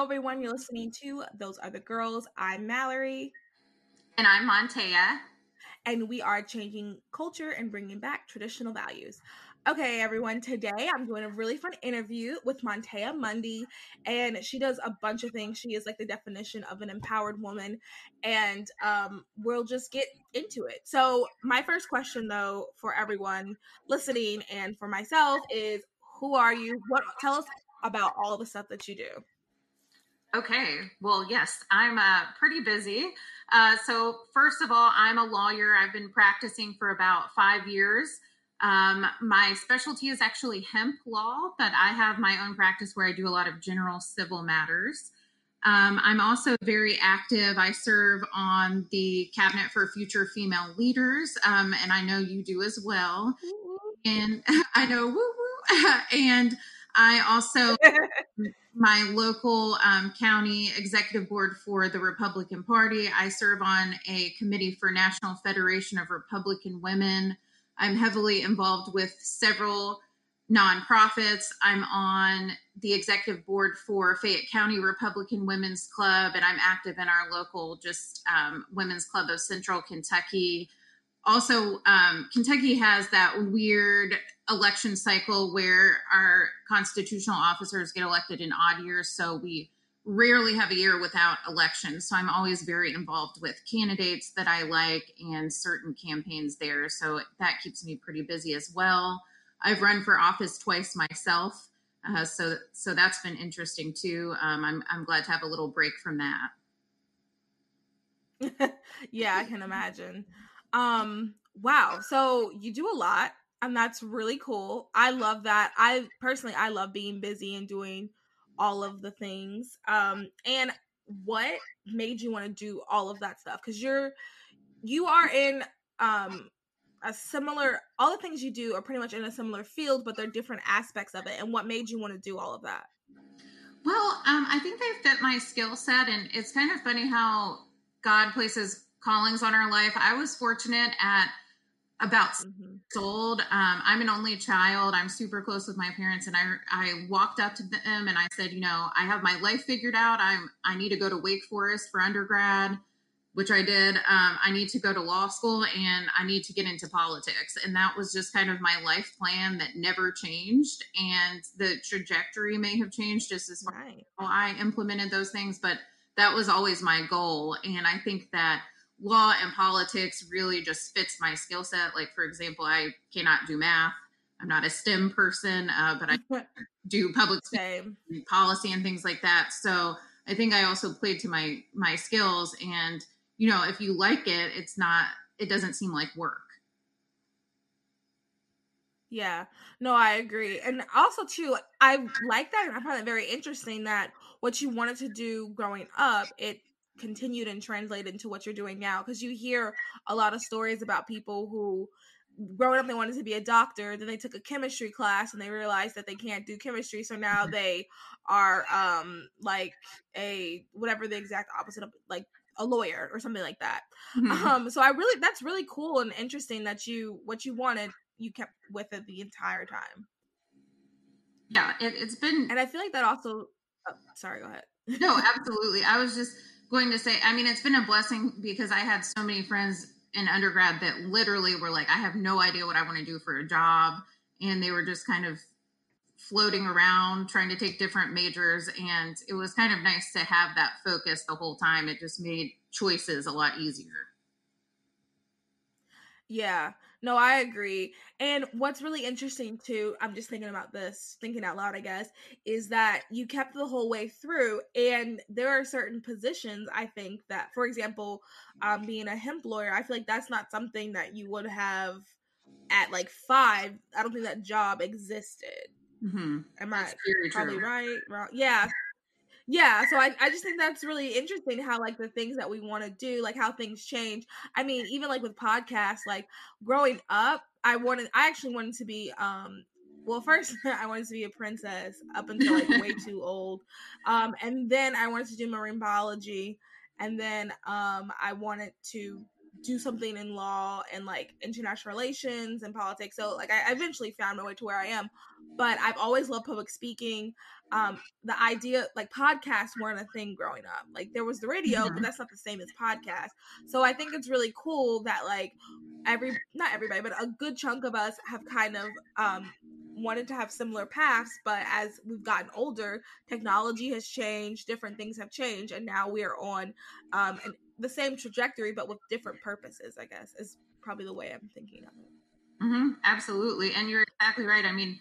Hello, everyone. You're listening to Those Other Girls. I'm Mallory. And I'm Montea. And we are changing culture and bringing back traditional values. Okay, everyone, today I'm doing a really fun interview with Montea Mundy, and she does a bunch of things. She is like the definition of an empowered woman, and um, we'll just get into it. So, my first question, though, for everyone listening and for myself is who are you? What tell us about all the stuff that you do? Okay. Well, yes, I'm uh, pretty busy. Uh, so, first of all, I'm a lawyer. I've been practicing for about five years. Um, my specialty is actually hemp law, but I have my own practice where I do a lot of general civil matters. Um, I'm also very active. I serve on the Cabinet for Future Female Leaders, um, and I know you do as well. And I know, woo woo. and I also, my local um, county executive board for the Republican Party. I serve on a committee for National Federation of Republican Women. I'm heavily involved with several nonprofits. I'm on the executive board for Fayette County Republican Women's Club, and I'm active in our local just um, Women's Club of Central Kentucky. Also, um, Kentucky has that weird election cycle where our constitutional officers get elected in odd years. So we rarely have a year without elections. So I'm always very involved with candidates that I like and certain campaigns there. So that keeps me pretty busy as well. I've run for office twice myself. Uh, so so that's been interesting too. Um, I'm I'm glad to have a little break from that. yeah, I can imagine. Um, wow. So you do a lot and that's really cool. I love that. I personally I love being busy and doing all of the things. Um and what made you want to do all of that stuff cuz you're you are in um a similar all the things you do are pretty much in a similar field but they're different aspects of it and what made you want to do all of that well um, i think they fit my skill set and it's kind of funny how god places callings on our life i was fortunate at about mm-hmm. old. Um, I'm an only child. I'm super close with my parents, and I I walked up to them and I said, you know, I have my life figured out. I'm I need to go to Wake Forest for undergrad, which I did. Um, I need to go to law school, and I need to get into politics. And that was just kind of my life plan that never changed. And the trajectory may have changed just as far right. as I implemented those things, but that was always my goal. And I think that law and politics really just fits my skill set. Like, for example, I cannot do math. I'm not a STEM person, uh, but I do public policy and things like that. So I think I also played to my my skills. And you know, if you like it, it's not. It doesn't seem like work. Yeah, no, I agree. And also, too, I like that. And I find it very interesting that what you wanted to do growing up, it continued and translated into what you're doing now. Because you hear a lot of stories about people who growing up they wanted to be a doctor then they took a chemistry class and they realized that they can't do chemistry. So now mm-hmm. they are um like a whatever the exact opposite of like a lawyer or something like that. Mm-hmm. um so i really that's really cool and interesting that you what you wanted you kept with it the entire time. Yeah it, has been and i feel like that also oh, sorry go ahead. No absolutely. I was just going to say, I mean, it's been a blessing because I had so many friends in undergrad that literally were like, I have no idea what I want to do for a job. And they were just kind of floating around trying to take different majors. And it was kind of nice to have that focus the whole time. It just made choices a lot easier. Yeah. No, I agree. And what's really interesting too, I'm just thinking about this, thinking out loud, I guess, is that you kept the whole way through. And there are certain positions, I think, that, for example, um, being a hemp lawyer, I feel like that's not something that you would have at like five, I don't think that job existed. Mm-hmm. Am I probably true. right? Wrong? Yeah. Yeah, so I, I just think that's really interesting how like the things that we want to do, like how things change. I mean, even like with podcasts, like growing up, I wanted I actually wanted to be um well first I wanted to be a princess up until like way too old. Um and then I wanted to do marine biology and then um I wanted to do something in law and like international relations and politics. So like I eventually found my way to where I am. But I've always loved public speaking. Um, the idea like podcasts weren't a thing growing up. Like there was the radio, Mhm. but that's not the same as podcast. So I think it's really cool that like every not everybody, but a good chunk of us have kind of um wanted to have similar paths, but as we've gotten older, technology has changed, different things have changed, and now we are on um an, the same trajectory but with different purposes, I guess, is probably the way I'm thinking of it. hmm absolutely, and you're exactly right. I mean,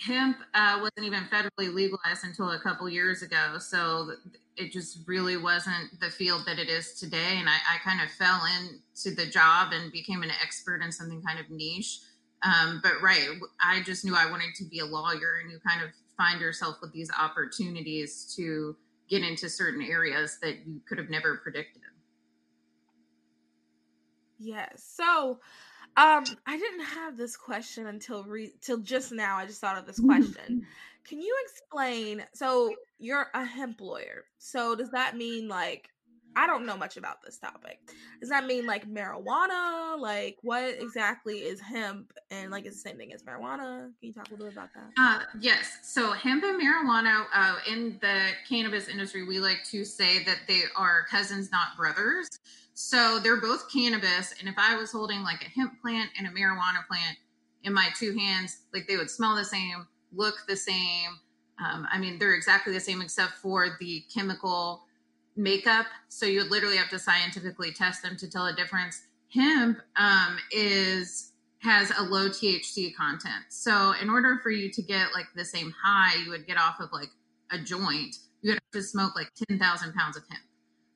hemp uh, wasn't even federally legalized until a couple years ago, so it just really wasn't the field that it is today. And I, I kind of fell into the job and became an expert in something kind of niche. Um, but right, I just knew I wanted to be a lawyer, and you kind of find yourself with these opportunities to get into certain areas that you could have never predicted. Yes. So, um, I didn't have this question until re- till just now. I just thought of this question. Can you explain? So, you're a hemp lawyer. So, does that mean like I don't know much about this topic. Does that mean like marijuana? Like, what exactly is hemp? And like, it's the same thing as marijuana? Can you talk a little bit about that? Uh, yes. So hemp and marijuana uh, in the cannabis industry, we like to say that they are cousins, not brothers. So they're both cannabis. And if I was holding like a hemp plant and a marijuana plant in my two hands, like they would smell the same, look the same. Um, I mean, they're exactly the same except for the chemical makeup. So you would literally have to scientifically test them to tell a difference. Hemp um, is has a low THC content. So in order for you to get like the same high you would get off of like a joint, you would have to smoke like 10,000 pounds of hemp.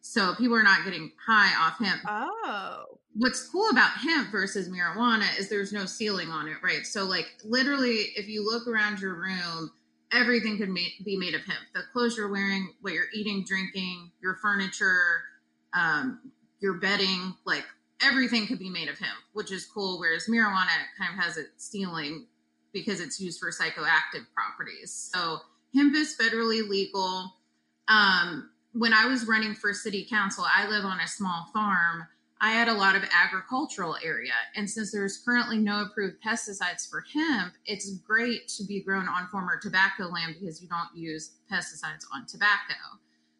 So people are not getting high off hemp. Oh. What's cool about hemp versus marijuana is there's no ceiling on it, right? So like literally if you look around your room, everything could ma- be made of hemp. The clothes you're wearing, what you're eating, drinking, your furniture, um, your bedding, like everything could be made of hemp, which is cool. Whereas marijuana kind of has a ceiling because it's used for psychoactive properties. So hemp is federally legal. Um, when I was running for city council, I live on a small farm. I had a lot of agricultural area. And since there's currently no approved pesticides for hemp, it's great to be grown on former tobacco land because you don't use pesticides on tobacco.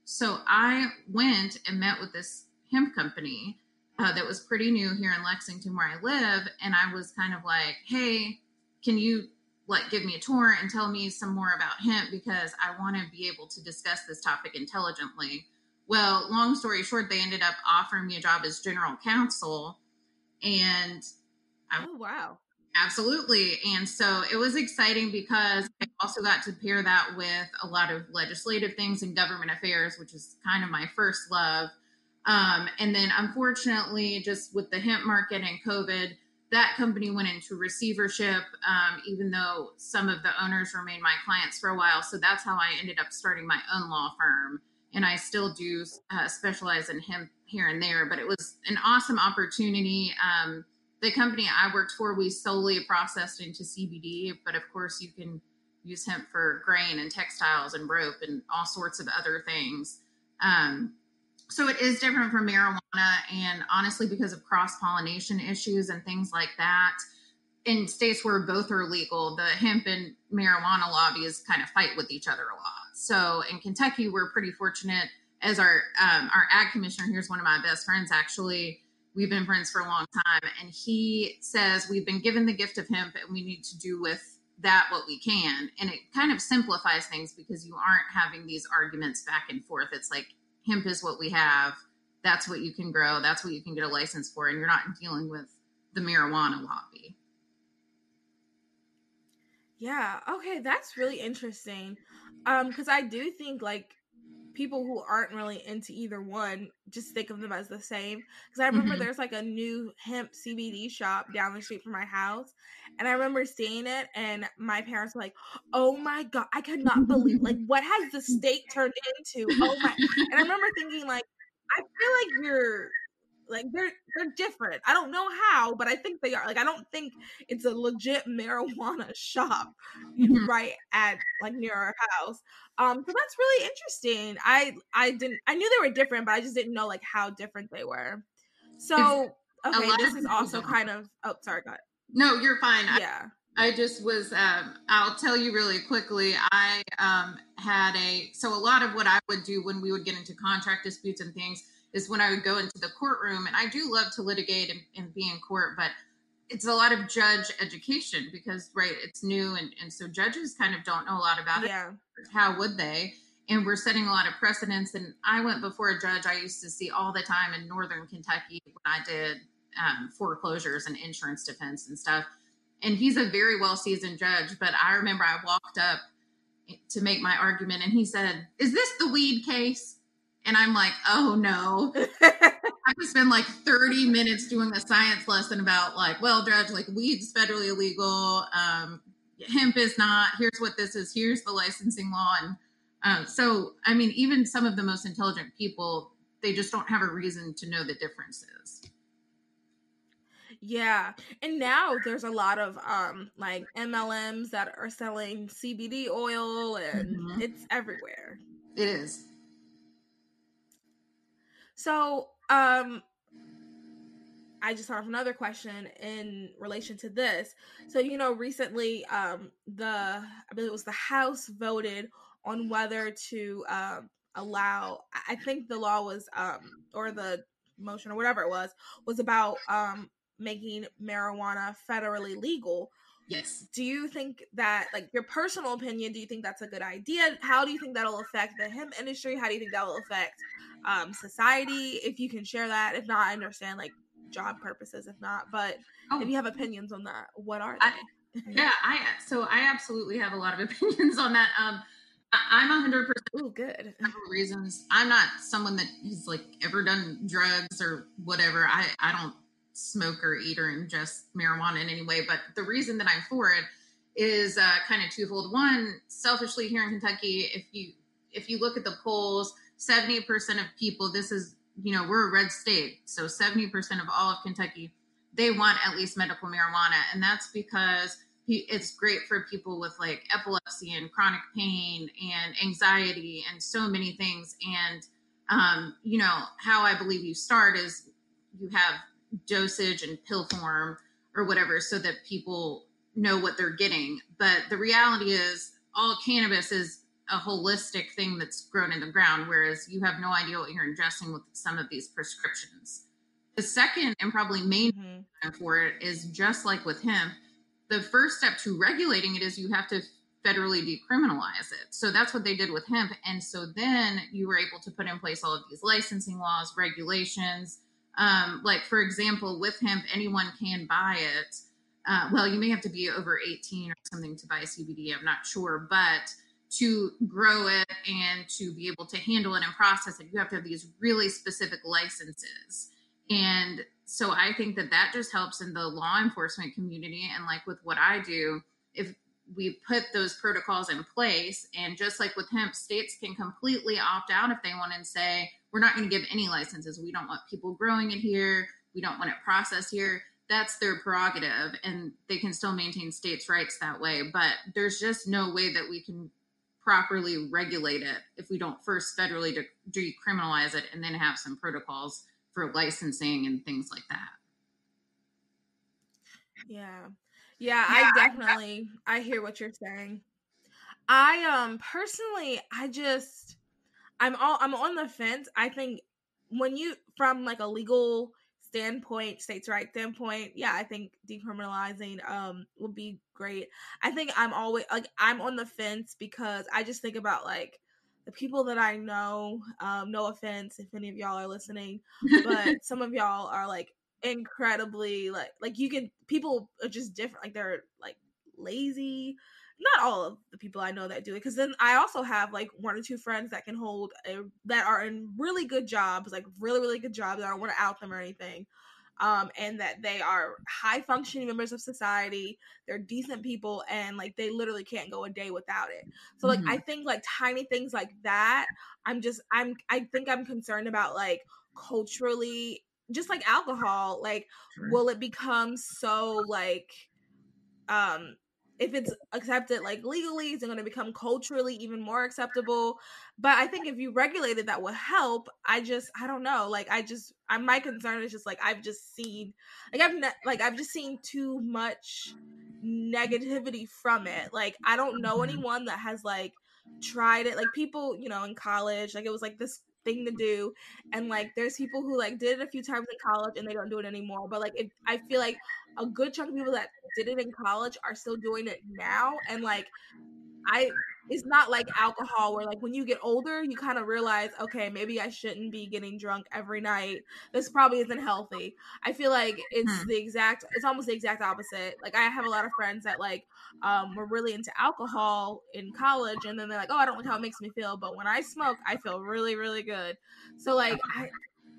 So I went and met with this hemp company uh, that was pretty new here in Lexington where I live. And I was kind of like, hey, can you like give me a tour and tell me some more about hemp because I want to be able to discuss this topic intelligently. Well, long story short, they ended up offering me a job as general counsel. And I Oh wow. Absolutely. And so it was exciting because I also got to pair that with a lot of legislative things and government affairs, which is kind of my first love. Um, and then unfortunately, just with the hemp market and COVID, that company went into receivership, um, even though some of the owners remained my clients for a while. So that's how I ended up starting my own law firm. And I still do uh, specialize in hemp here and there, but it was an awesome opportunity. Um, the company I worked for, we solely processed into CBD, but of course, you can use hemp for grain and textiles and rope and all sorts of other things. Um, so it is different from marijuana, and honestly, because of cross pollination issues and things like that, in states where both are legal, the hemp and marijuana lobbies kind of fight with each other a lot. So in Kentucky, we're pretty fortunate. As our um, our ag commissioner, here's one of my best friends actually we've been friends for a long time and he says we've been given the gift of hemp and we need to do with that what we can and it kind of simplifies things because you aren't having these arguments back and forth it's like hemp is what we have that's what you can grow that's what you can get a license for and you're not dealing with the marijuana lobby Yeah. Okay, that's really interesting. Um, because I do think like people who aren't really into either one just think of them as the same. Because I remember Mhm. there's like a new hemp CBD shop down the street from my house, and I remember seeing it, and my parents were like, "Oh my god, I could not believe like what has the state turned into?" Oh my! And I remember thinking like, I feel like you're like they're they're different. I don't know how, but I think they are. Like I don't think it's a legit marijuana shop Mhm. right at like near our house. Um, so that's really interesting. I I didn't I knew they were different, but I just didn't know like how different they were. So okay, this is also kind of oh sorry, go ahead. No, you're fine. I- Yeah. I just was. Um, I'll tell you really quickly. I um, had a so a lot of what I would do when we would get into contract disputes and things is when I would go into the courtroom, and I do love to litigate and, and be in court, but it's a lot of judge education because right, it's new, and and so judges kind of don't know a lot about it. Yeah. How would they? And we're setting a lot of precedents. And I went before a judge I used to see all the time in Northern Kentucky when I did um, foreclosures and insurance defense and stuff and he's a very well seasoned judge. But I remember I walked up to make my argument, and he said, "Is this the weed case?" And I'm like, "Oh no." I could spend like 30 minutes doing a science lesson about like, well, judge, like weed's federally illegal, um, hemp is not. Here's what this is. Here's the licensing law, and uh, so I mean, even some of the most intelligent people, they just don't have a reason to know the differences. Yeah. And now there's a lot of um like MLMs that are selling CBD oil and Mhm. it's everywhere. It is. So, um I just of another question in relation to this. So, you know, recently um the I believe it was the House voted on whether to um allow I think the law was um or the motion or whatever it was was about um making marijuana federally legal. Yes. Do you think that like your personal opinion, do you think that's a good idea? How do you think that'll affect the hemp industry? How do you think that will affect um society? If you can share that. If not, I understand like job purposes if not, but Oh. if you have opinions on that, what are I- they? Yeah, I so I absolutely have a lot of opinions on that. Um, I- I'm a hundred percent Ooh, good. several reasons. I'm not someone that has like ever done drugs or whatever. I I don't smoke eater, and just marijuana in any way. But the reason that I'm for it is uh, kind of twofold. One, selfishly here in Kentucky, if you if you look at the polls, seventy percent of people, this is you know we're a red state, so seventy percent of all of Kentucky, they want at least medical marijuana, and that's because it's great for people with like epilepsy and chronic pain and anxiety and so many things. And um, you know how I believe you start is you have dosage and pill form or whatever so that people know what they're getting. But the reality is, all cannabis is a holistic thing that's grown in the ground, whereas you have no idea what you're ingesting with some of these prescriptions. The second and probably main Mhm. for it is just like with hemp, the first step to regulating it is you have to federally decriminalize it. So that's what they did with hemp. And so then you were able to put in place all of these licensing laws, regulations. Um, like, for example, with hemp, anyone can buy it. Uh, well, you may have to be over 18 or something to buy CBD, I'm not sure. But to grow it and to be able to handle it and process it, you have to have these really specific licenses. And so I think that that just helps in the law enforcement community. And like with what I do, if we put those protocols in place, and just like with hemp, states can completely opt out if they want and say, we're not going to give any licenses. We don't want people growing it here. We don't want it processed here. That's their prerogative, and they can still maintain states' rights that way. But there's just no way that we can properly regulate it if we don't first federally de- decriminalize it and then have some protocols for licensing and things like that. Yeah. Yeah, I definitely I hear what you're saying. I um personally I just I'm all I'm on the fence. I think when you from like a legal standpoint, states' right standpoint, yeah, I think decriminalizing um would be great. I think I'm always like I'm on the fence because I just think about like the people that I know, um, no offense if any of y'all are listening, but some of y'all are like incredibly like like you can people are just different like they're like lazy not all of the people I know that do it because then I also have like one or two friends that can hold a, that are in really good jobs, like really really good jobs. I don't want to out them or anything, um, and that they are high functioning members of society. They're decent people, and like they literally can't go a day without it. So like mm-hmm. I think like tiny things like that. I'm just I'm I think I'm concerned about like culturally, just like alcohol. Like, sure. will it become so like um if it's accepted like legally, is it going to become culturally even more acceptable? But I think if you regulate it, that will help. I just, I don't know. Like, I just, I my concern is just like I've just seen, like I've ne- like I've just seen too much negativity from it. Like, I don't know mm-hmm. anyone that has like tried it. Like people, you know, in college, like it was like this thing to do and like there's people who like did it a few times in college and they don't do it anymore but like it, i feel like a good chunk of people that did it in college are still doing it now and like i it's not like alcohol where like when you get older you kind of realize okay maybe i shouldn't be getting drunk every night this probably isn't healthy i feel like it's hmm. the exact it's almost the exact opposite like i have a lot of friends that like um were really into alcohol in college and then they're like oh i don't like how it makes me feel but when i smoke i feel really really good so like i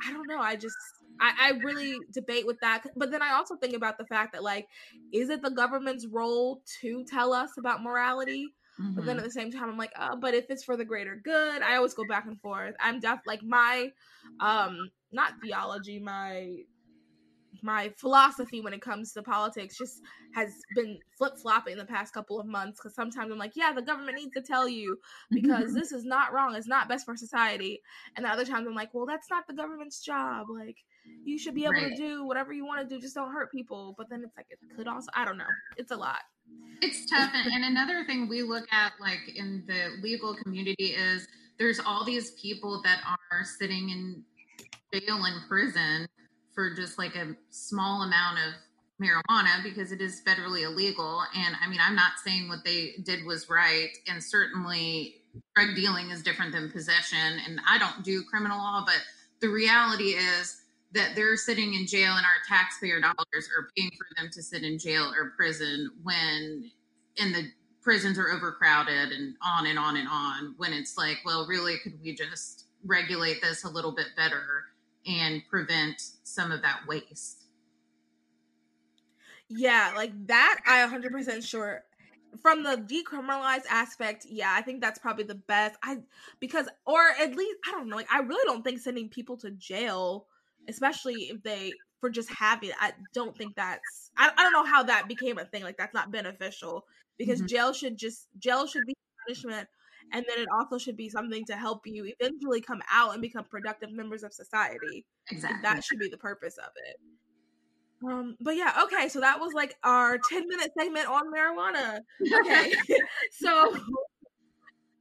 i don't know i just I, I really debate with that. But then I also think about the fact that, like, is it the government's role to tell us about morality? Mm-hmm. But then mm-hmm. at the same time, I'm like, oh, but if it's for the greater good, I always go back and forth. I'm def like my, um, not theology, my my philosophy when it comes to politics just has been flip flopping the past couple of months because sometimes I'm like, yeah, the government needs to tell you because mm-hmm. this is not wrong. It's not best for society. And the other times I'm like, well, that's not the government's job. Like, you should be able right. to do whatever you want to do. Just don't hurt people. But then it's like, it could also, I don't know. It's a lot. It's tough. and another thing we look at, like in the legal community, is there's all these people that are sitting in jail and prison for just like a small amount of marijuana because it is federally illegal. And I mean, I'm not saying what they did was right. And certainly drug dealing is different than possession. And I don't do criminal law, but the reality is that they're sitting in jail and our taxpayer dollars are paying for them to sit in jail or prison when in the prisons are overcrowded and on and on and on when it's like well really could we just regulate this a little bit better and prevent some of that waste? Yeah like that i 100% sure. From the decriminalized aspect yeah i think that's probably the best. I because or at least i don't know like i really don't think sending people to jail especially if they for just having. I don't think that's I, I don't know how that became a thing. Like that's not beneficial because mm-hmm. jail should just jail should be punishment and then it also should be something to help you eventually come out and become productive members of society. Exactly. that should be the purpose of it. Um, but yeah, okay, so that was like our 10 minute segment on marijuana. Okay. so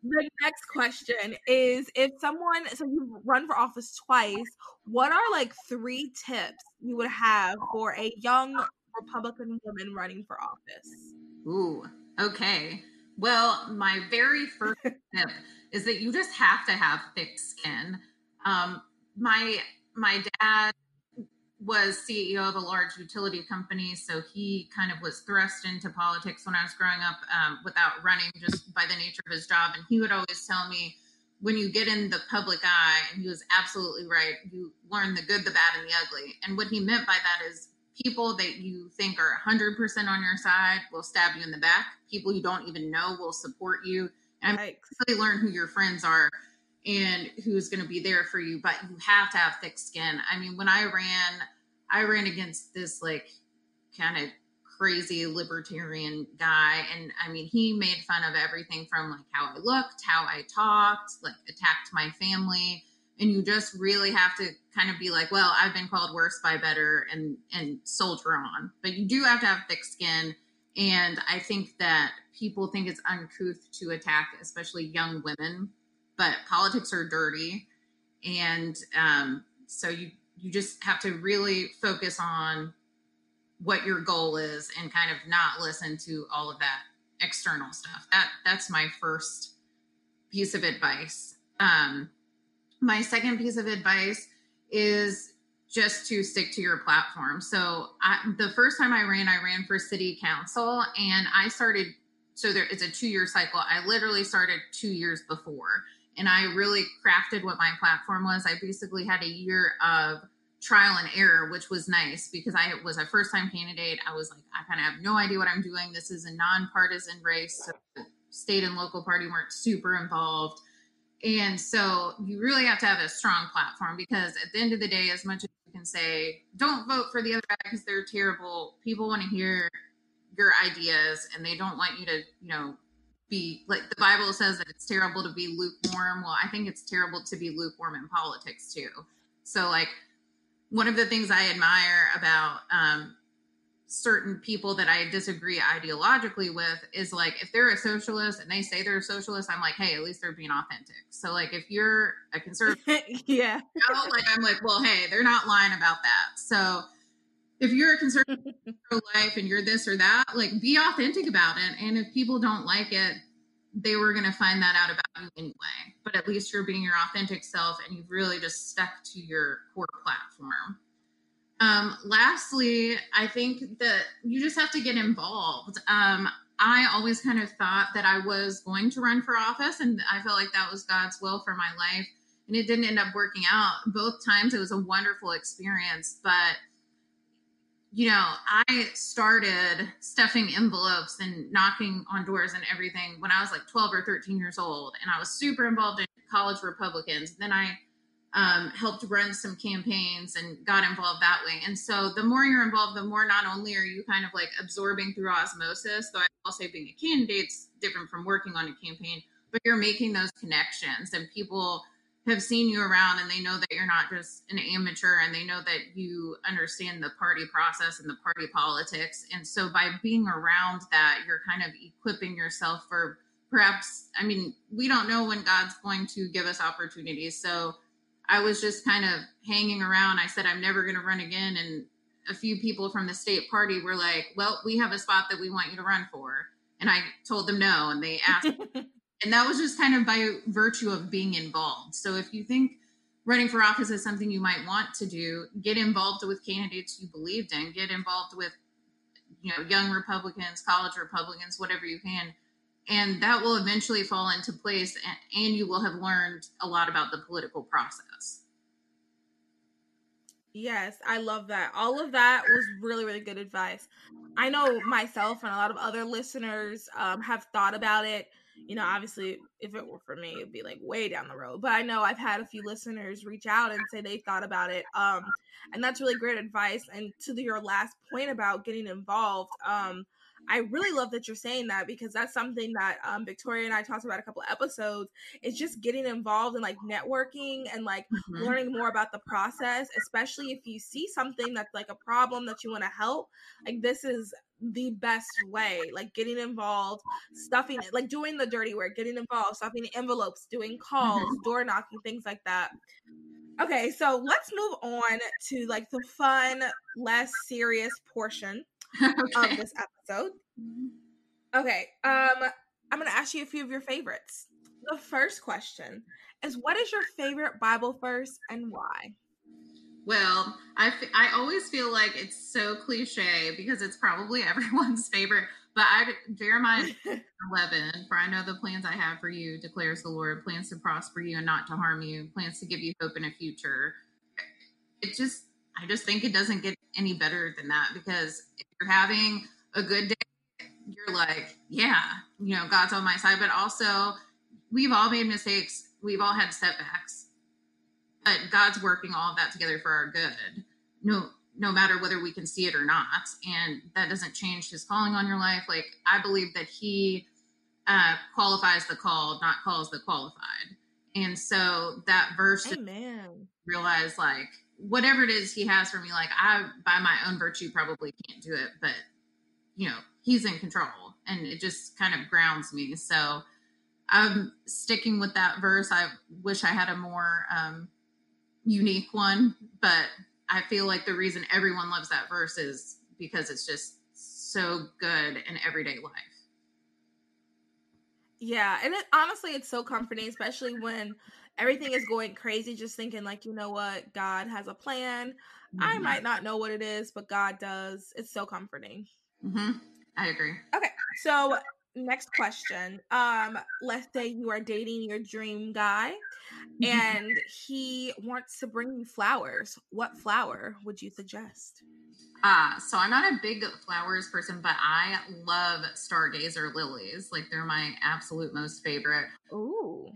the next question is if someone so you run for office twice what are like three tips you would have for a young republican woman running for office? Ooh okay. Well my very first tip is that you just have to have thick skin. Um my my dad was CEO of a large utility company, so he kind of was thrust into politics when I was growing up um, without running, just by the nature of his job. And he would always tell me, when you get in the public eye, and he was absolutely right, you learn the good, the bad, and the ugly. And what he meant by that is people that you think are 100% on your side will stab you in the back. People you don't even know will support you. And right. really learn who your friends are and who's going to be there for you but you have to have thick skin. I mean when i ran i ran against this like kind of crazy libertarian guy and i mean he made fun of everything from like how i looked how i talked like attacked my family and you just really have to kind of be like well i've been called worse by better and and soldier on. But you do have to have thick skin and i think that people think it's uncouth to attack especially young women but politics are dirty. And um, so you you just have to really focus on what your goal is and kind of not listen to all of that external stuff. That that's my first piece of advice. Um, my second piece of advice is just to stick to your platform. So I, the first time i ran i ran for city council and i started so there it's a two year cycle. I literally started two years before, and I really crafted what my platform was. I basically had a year of trial and error, which was nice because I was a first time candidate. I was like, I kind of have no idea what I'm doing. This is a nonpartisan race. So the state and local party weren't super involved. And so you really have to have a strong platform because at the end of the day, as much as you can say, don't vote for the other guy because they're terrible, people want to hear your ideas and they don't want you to, you know, be like the Bible says that it's terrible to be lukewarm. Well, I think it's terrible to be lukewarm in politics too. So, like, one of the things I admire about um, certain people that I disagree ideologically with is like if they're a socialist and they say they're a socialist, I'm like, hey, at least they're being authentic. So like if you're a conservative, yeah, like I'm like, well, hey, they're not lying about that. So if you're a conservative pro life and you're this or that, like be authentic about it. And if people don't like it, they were going to find that out about you anyway. But at least you're being your authentic self and you've really just stuck to your core platform. Um, lastly, I think that you just have to get involved. Um, I always kind of thought that I was going to run for office, and I felt like that was God's will for my life. And it didn't end up working out. Both times it was a wonderful experience, but you know, I started stuffing envelopes and knocking on doors and everything when I was like 12 or 13 years old. And I was super involved in college Republicans. Then I um, helped run some campaigns and got involved that way. And so the more you're involved, the more not only are you kind of like absorbing through osmosis, though I'll say being a candidate's different from working on a campaign, but you're making those connections and people have seen you around and they know that you're not just an amateur and they know that you understand the party process and the party politics. And so by being around that, you're kind of equipping yourself for perhaps, I mean, we don't know when God's going to give us opportunities. So I was just kind of hanging around. I said, I'm never going to run again. And a few people from the state party were like, well, we have a spot that we want you to run for. And I told them no. And they asked and that was just kind of by virtue of being involved. So if you think running for office is something you might want to do, get involved with candidates you believed in, get involved with you know young Republicans, college Republicans, whatever you can. And that will eventually fall into place, and, and you will have learned a lot about the political process. Yes, I love that. All of that was really, really good advice. I know myself and a lot of other listeners um, have thought about it you know, obviously, if it were for me, it'd be like way down the road. But I know I've had a few listeners reach out and say they thought about it. Um, and that's really great advice. And to your last point about getting involved, um, I really love that you're saying that because that's something that um, Victoria and I talked about a couple episodes. It's just getting involved in like networking and like mm-hmm. learning more about the process, especially if you see something that's like a problem that you want to help. Like this is the best way like getting involved stuffing it like doing the dirty work getting involved stuffing envelopes doing calls mm-hmm. door knocking things like that. Okay so let's move on to like the fun less serious portion okay. of this episode. Okay um i'm gonna ask you a few of your favorites. The first question is what is your favorite bible verse and why well, I, f- I always feel like it's so cliche because it's probably everyone's favorite. But I Jeremiah 11, for I know the plans I have for you, declares the Lord, plans to prosper you and not to harm you, plans to give you hope in a future. It just, I just think it doesn't get any better than that because if you're having a good day, you're like, yeah, you know, God's on my side. But also, we've all made mistakes. We've all had setbacks but God's working all of that together for our good. No, no matter whether we can see it or not, and that doesn't change His calling on your life. Like I believe that He uh, qualifies the called, not calls the qualified. And so that verse, Amen. Realize like whatever it is He has for me, like I by my own virtue probably can't do it, but you know He's in control, and it just kind of grounds me. So I'm sticking with that verse. I wish I had a more um, unique one, but I feel like the reason everyone loves that verse is because it's just so good in everyday life. Yeah, and it, honestly, it's so comforting, especially when everything is going crazy. Just thinking, like, you know what, God has a plan. Mm-hmm. I might not know what it is, but God does. It's so comforting. Mm-hmm. I agree. Okay, so next question. Um, let's say you are dating your dream guy and he wants to bring you flowers. What flower would you suggest? Uh, so I'm not a big flowers person, but I love stargazer lilies. Like they're my absolute most favorite. Ooh.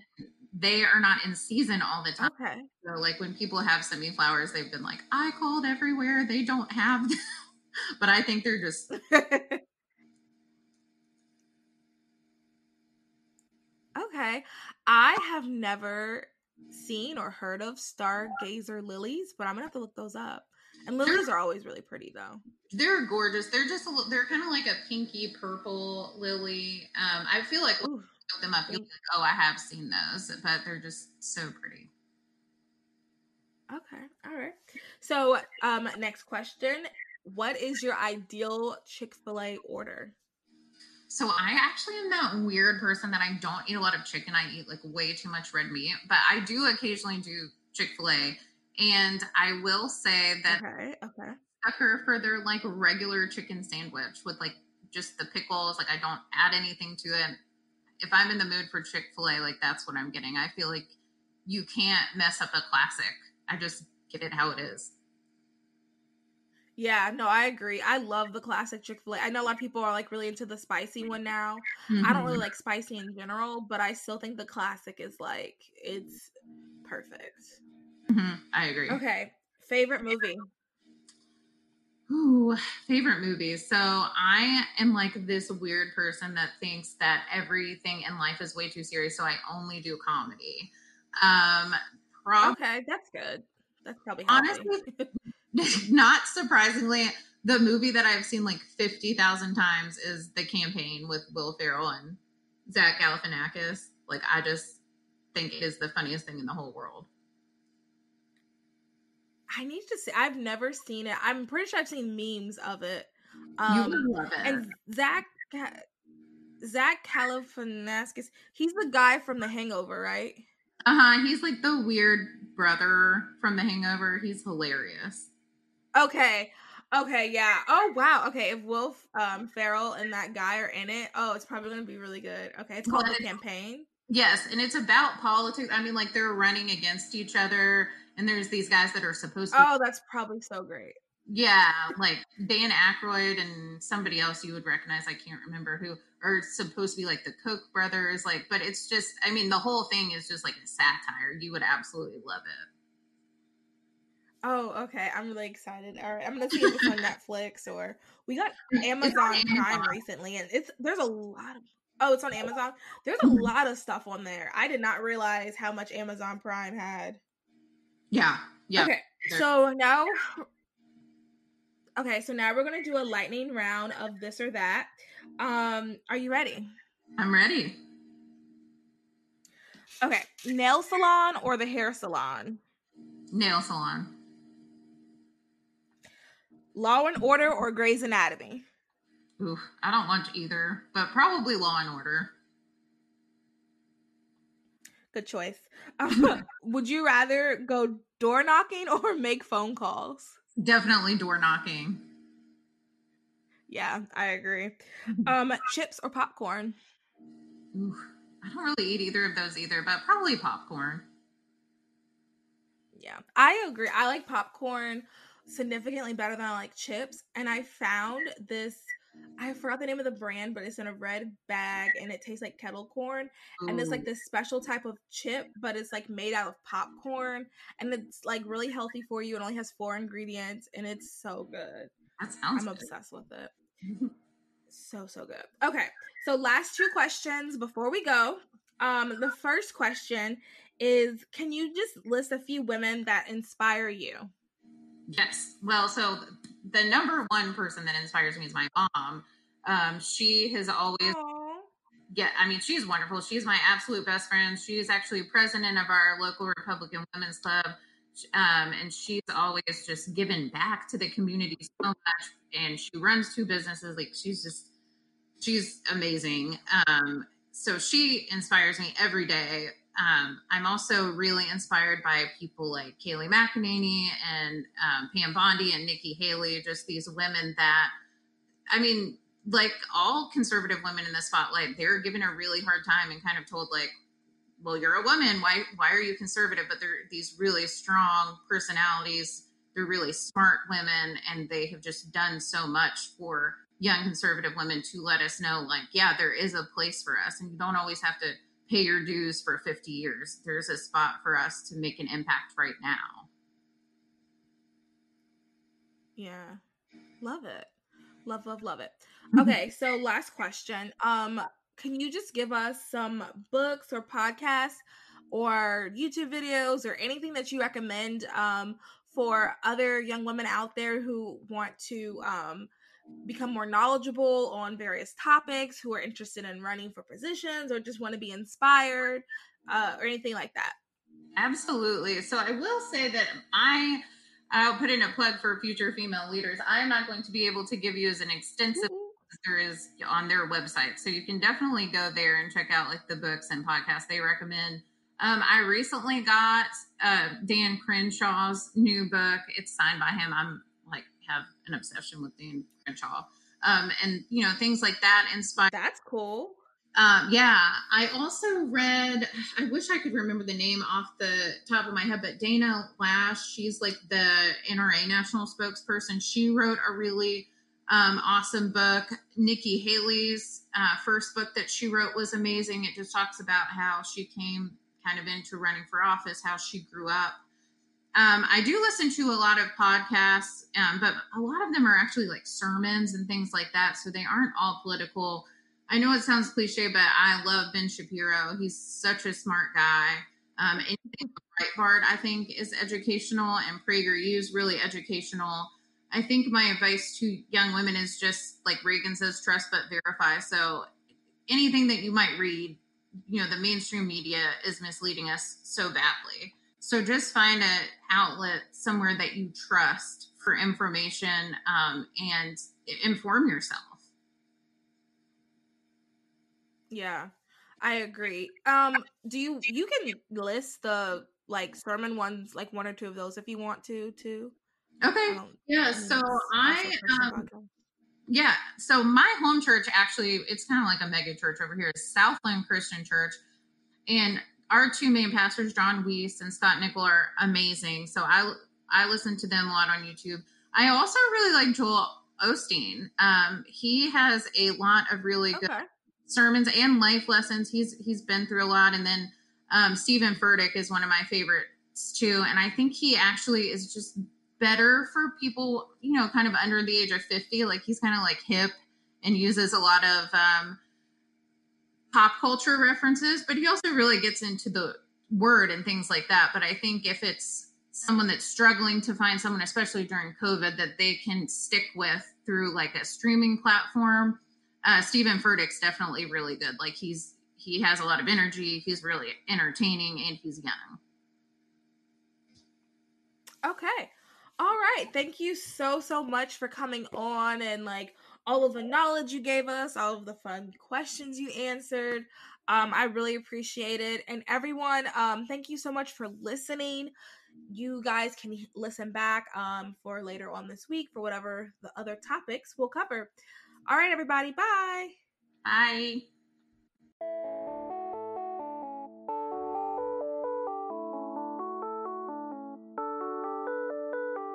They are not in season all the time. Okay. So like when people have sent me flowers, they've been like, I called everywhere. They don't have them. but I think they're just okay. I have never seen or heard of stargazer lilies, but I'm gonna have to look those up. And lilies are always really pretty, though. they're gorgeous. They're just a little, they're kind of like a pinky purple lily. Um, I feel like Ooh, look them up, you'll like, oh, I have seen those, but they're just so pretty. okay, all right. So, um, next question: What is your ideal Chick Fil A order? So I actually am that weird person that I don't eat a lot of chicken. I eat like way too much red meat, but I do occasionally do Chick Fil A, and I will say that Okay, okay. sucker for their like regular chicken sandwich with like just the pickles. Like I don't add anything to it. If I'm in the mood for Chick Fil A, like that's what I'm getting. I feel like you can't mess up a classic. I just get it how it is. Yeah, no, I agree. I love the classic Chick Fil A. I know a lot of people are like really into the spicy one now. I don't really Mhm. like spicy in general, but I still think the classic is like it's perfect. Mhm. I agree. Okay, favorite movie. Ooh, favorite movies. So I am like this weird person that thinks that everything in life is way too serious, so I only do comedy. Um, prob- Okay, that's good. That's probably healthy. Honestly, not surprisingly, the movie that I've seen like fifty thousand times is The Campaign with Will Ferrell and Zach Galifianakis. Like I just think it is the funniest thing in the whole world. I need to see. I've never seen it. I'm pretty sure I've seen memes of it. you Um, would love it. and Zach Zach Galifianakis, he's the guy from The Hangover, right? uh huh. He's like the weird brother from The Hangover. He's hilarious. Okay. Okay, yeah. Oh wow. Okay, if Wolf um Ferrell and that guy are in it, oh, it's probably gonna be really good. Okay, it's called Well, The Campaign. Yes, and it's about politics. I mean, like they're running against each other, and there's these guys that are supposed to. Oh, that's probably so great. Yeah, like Dan Aykroyd and somebody else you would recognize. I can't remember who are supposed to be like the Koch brothers. Like, but it's just, I mean, the whole thing is just like a satire. You would absolutely love it. Oh, okay. I'm really excited. All right, I'm gonna see if it's on Netflix or we got Amazon Prime recently, and it's there's a lot of. Oh, it's on Amazon. There's a Mhm. lot of stuff on there. I did not realize how much Amazon Prime had. Yeah, yeah. Okay, There- so now, okay, so now we're gonna do a lightning round of this or that. Um, are you ready? I'm ready. Okay, nail salon or the hair salon? Nail salon. Law and Order or Grey's Anatomy? Ooh, I don't watch either, but probably Law and Order. Good choice. Would you rather go door knocking or make phone calls? Definitely door knocking. Yeah, I agree. Um, chips or popcorn? Ooh, I don't really eat either of those either, but probably popcorn. Yeah, I agree. I like popcorn significantly better than I like chips. And I found this, I forgot the name of the brand, but it's in a red bag and it tastes like kettle corn. And it's like this special type of chip, but it's like made out of popcorn and it's like really healthy for you. It only has four ingredients and it's so good. that sounds I'm good. obsessed with it. So so good. Okay. So last two questions before we go. Um the first question is can you just list a few women that inspire you? Yes. Well, so the number one person that inspires me is my mom. Um, she has always, yeah, I mean, she's wonderful. She's my absolute best friend. She's actually president of our local Republican Women's Club. Um, and she's always just given back to the community so much. And she runs two businesses. Like, she's just, she's amazing. Um, so she inspires me every day. Um, I'm also really inspired by people like Kayleigh McEnany and um, Pam Bondi and Nikki Haley, just these women that, I mean, like all conservative women in the spotlight, they're given a really hard time and kind of told like, well, you're a woman. Why why are you conservative? But they're these really strong personalities. They're really smart women, and they have just done so much for young conservative women to let us know, like, yeah, there is a place for us, and you don't always have to pay your dues for 50 years. There's a spot for us to make an impact right now. Yeah. Love it. Love, love, love it. Okay, so last question. Um, can you just give us some books or podcasts or YouTube videos or anything that you recommend um for other young women out there who want to um become more knowledgeable on various topics, who are interested in running for positions or just want to be inspired uh, or anything like that? Absolutely. So I will say that I I'll put in a plug for future female leaders. I'm not going to be able to give you as an extensive there is on their website. So you can definitely go there and check out like the books and podcasts they recommend. Um, I recently got uh, Dan Crenshaw's new book. It's signed by him. I'm like have an obsession with Dan Crenshaw. Um, and you know things like that inspire. That's cool. Um, yeah, I also read. I wish I could remember the name off the top of my head, but Dana Loesch, she's like the NRA national spokesperson. She wrote a really um, awesome book. Nikki Haley's uh, first book that she wrote was amazing. It just talks about how she came kind of into running for office, how she grew up. Um, I do listen to a lot of podcasts, um, but a lot of them are actually like sermons and things like that. So they aren't all political I know it sounds cliche, but I love Ben Shapiro. He's such a smart guy. Um, anything Breitbart, I think, is educational, and PragerU is really educational. I think my advice to young women is just like Reagan says, trust but verify. So anything that you might read, you know, the mainstream media is misleading us so badly. So just find an outlet somewhere that you trust for information um, and inform yourself. Yeah, I agree. Um, do you you can list the like sermon ones, like one or two of those if you want to too. Okay. Um, yeah. So I um, yeah. So my home church actually, it's kind of like a mega church over here. Southland Christian Church, and our two main pastors, Jon Weece and Scott Nickell, are amazing. So I I listen to them a lot on YouTube. I also really like Joel Osteen. Um, he has a lot of really okay. good sermons and life lessons. He's he's been through a lot, and then um, Steven Furtick is one of my favorites too. And I think he actually is just better for people, you know, kind of under the age of fifty. Like he's kind of like hip and uses a lot of um, pop culture references, but he also really gets into the word and things like that. But I think if it's someone that's struggling to find someone, especially during COVID, that they can stick with through like a streaming platform uh, Steven Furtick's definitely really good. Like he's he has a lot of energy. He's really entertaining, and he's young. Okay. All right. Thank you so so much for coming on and like all of the knowledge you gave us, all of the fun questions you answered. Um, I really appreciate it. And everyone, um, thank you so much for listening. You guys can listen back um, for later on this week for whatever the other topics we'll cover. All right, everybody. Bye. Bye.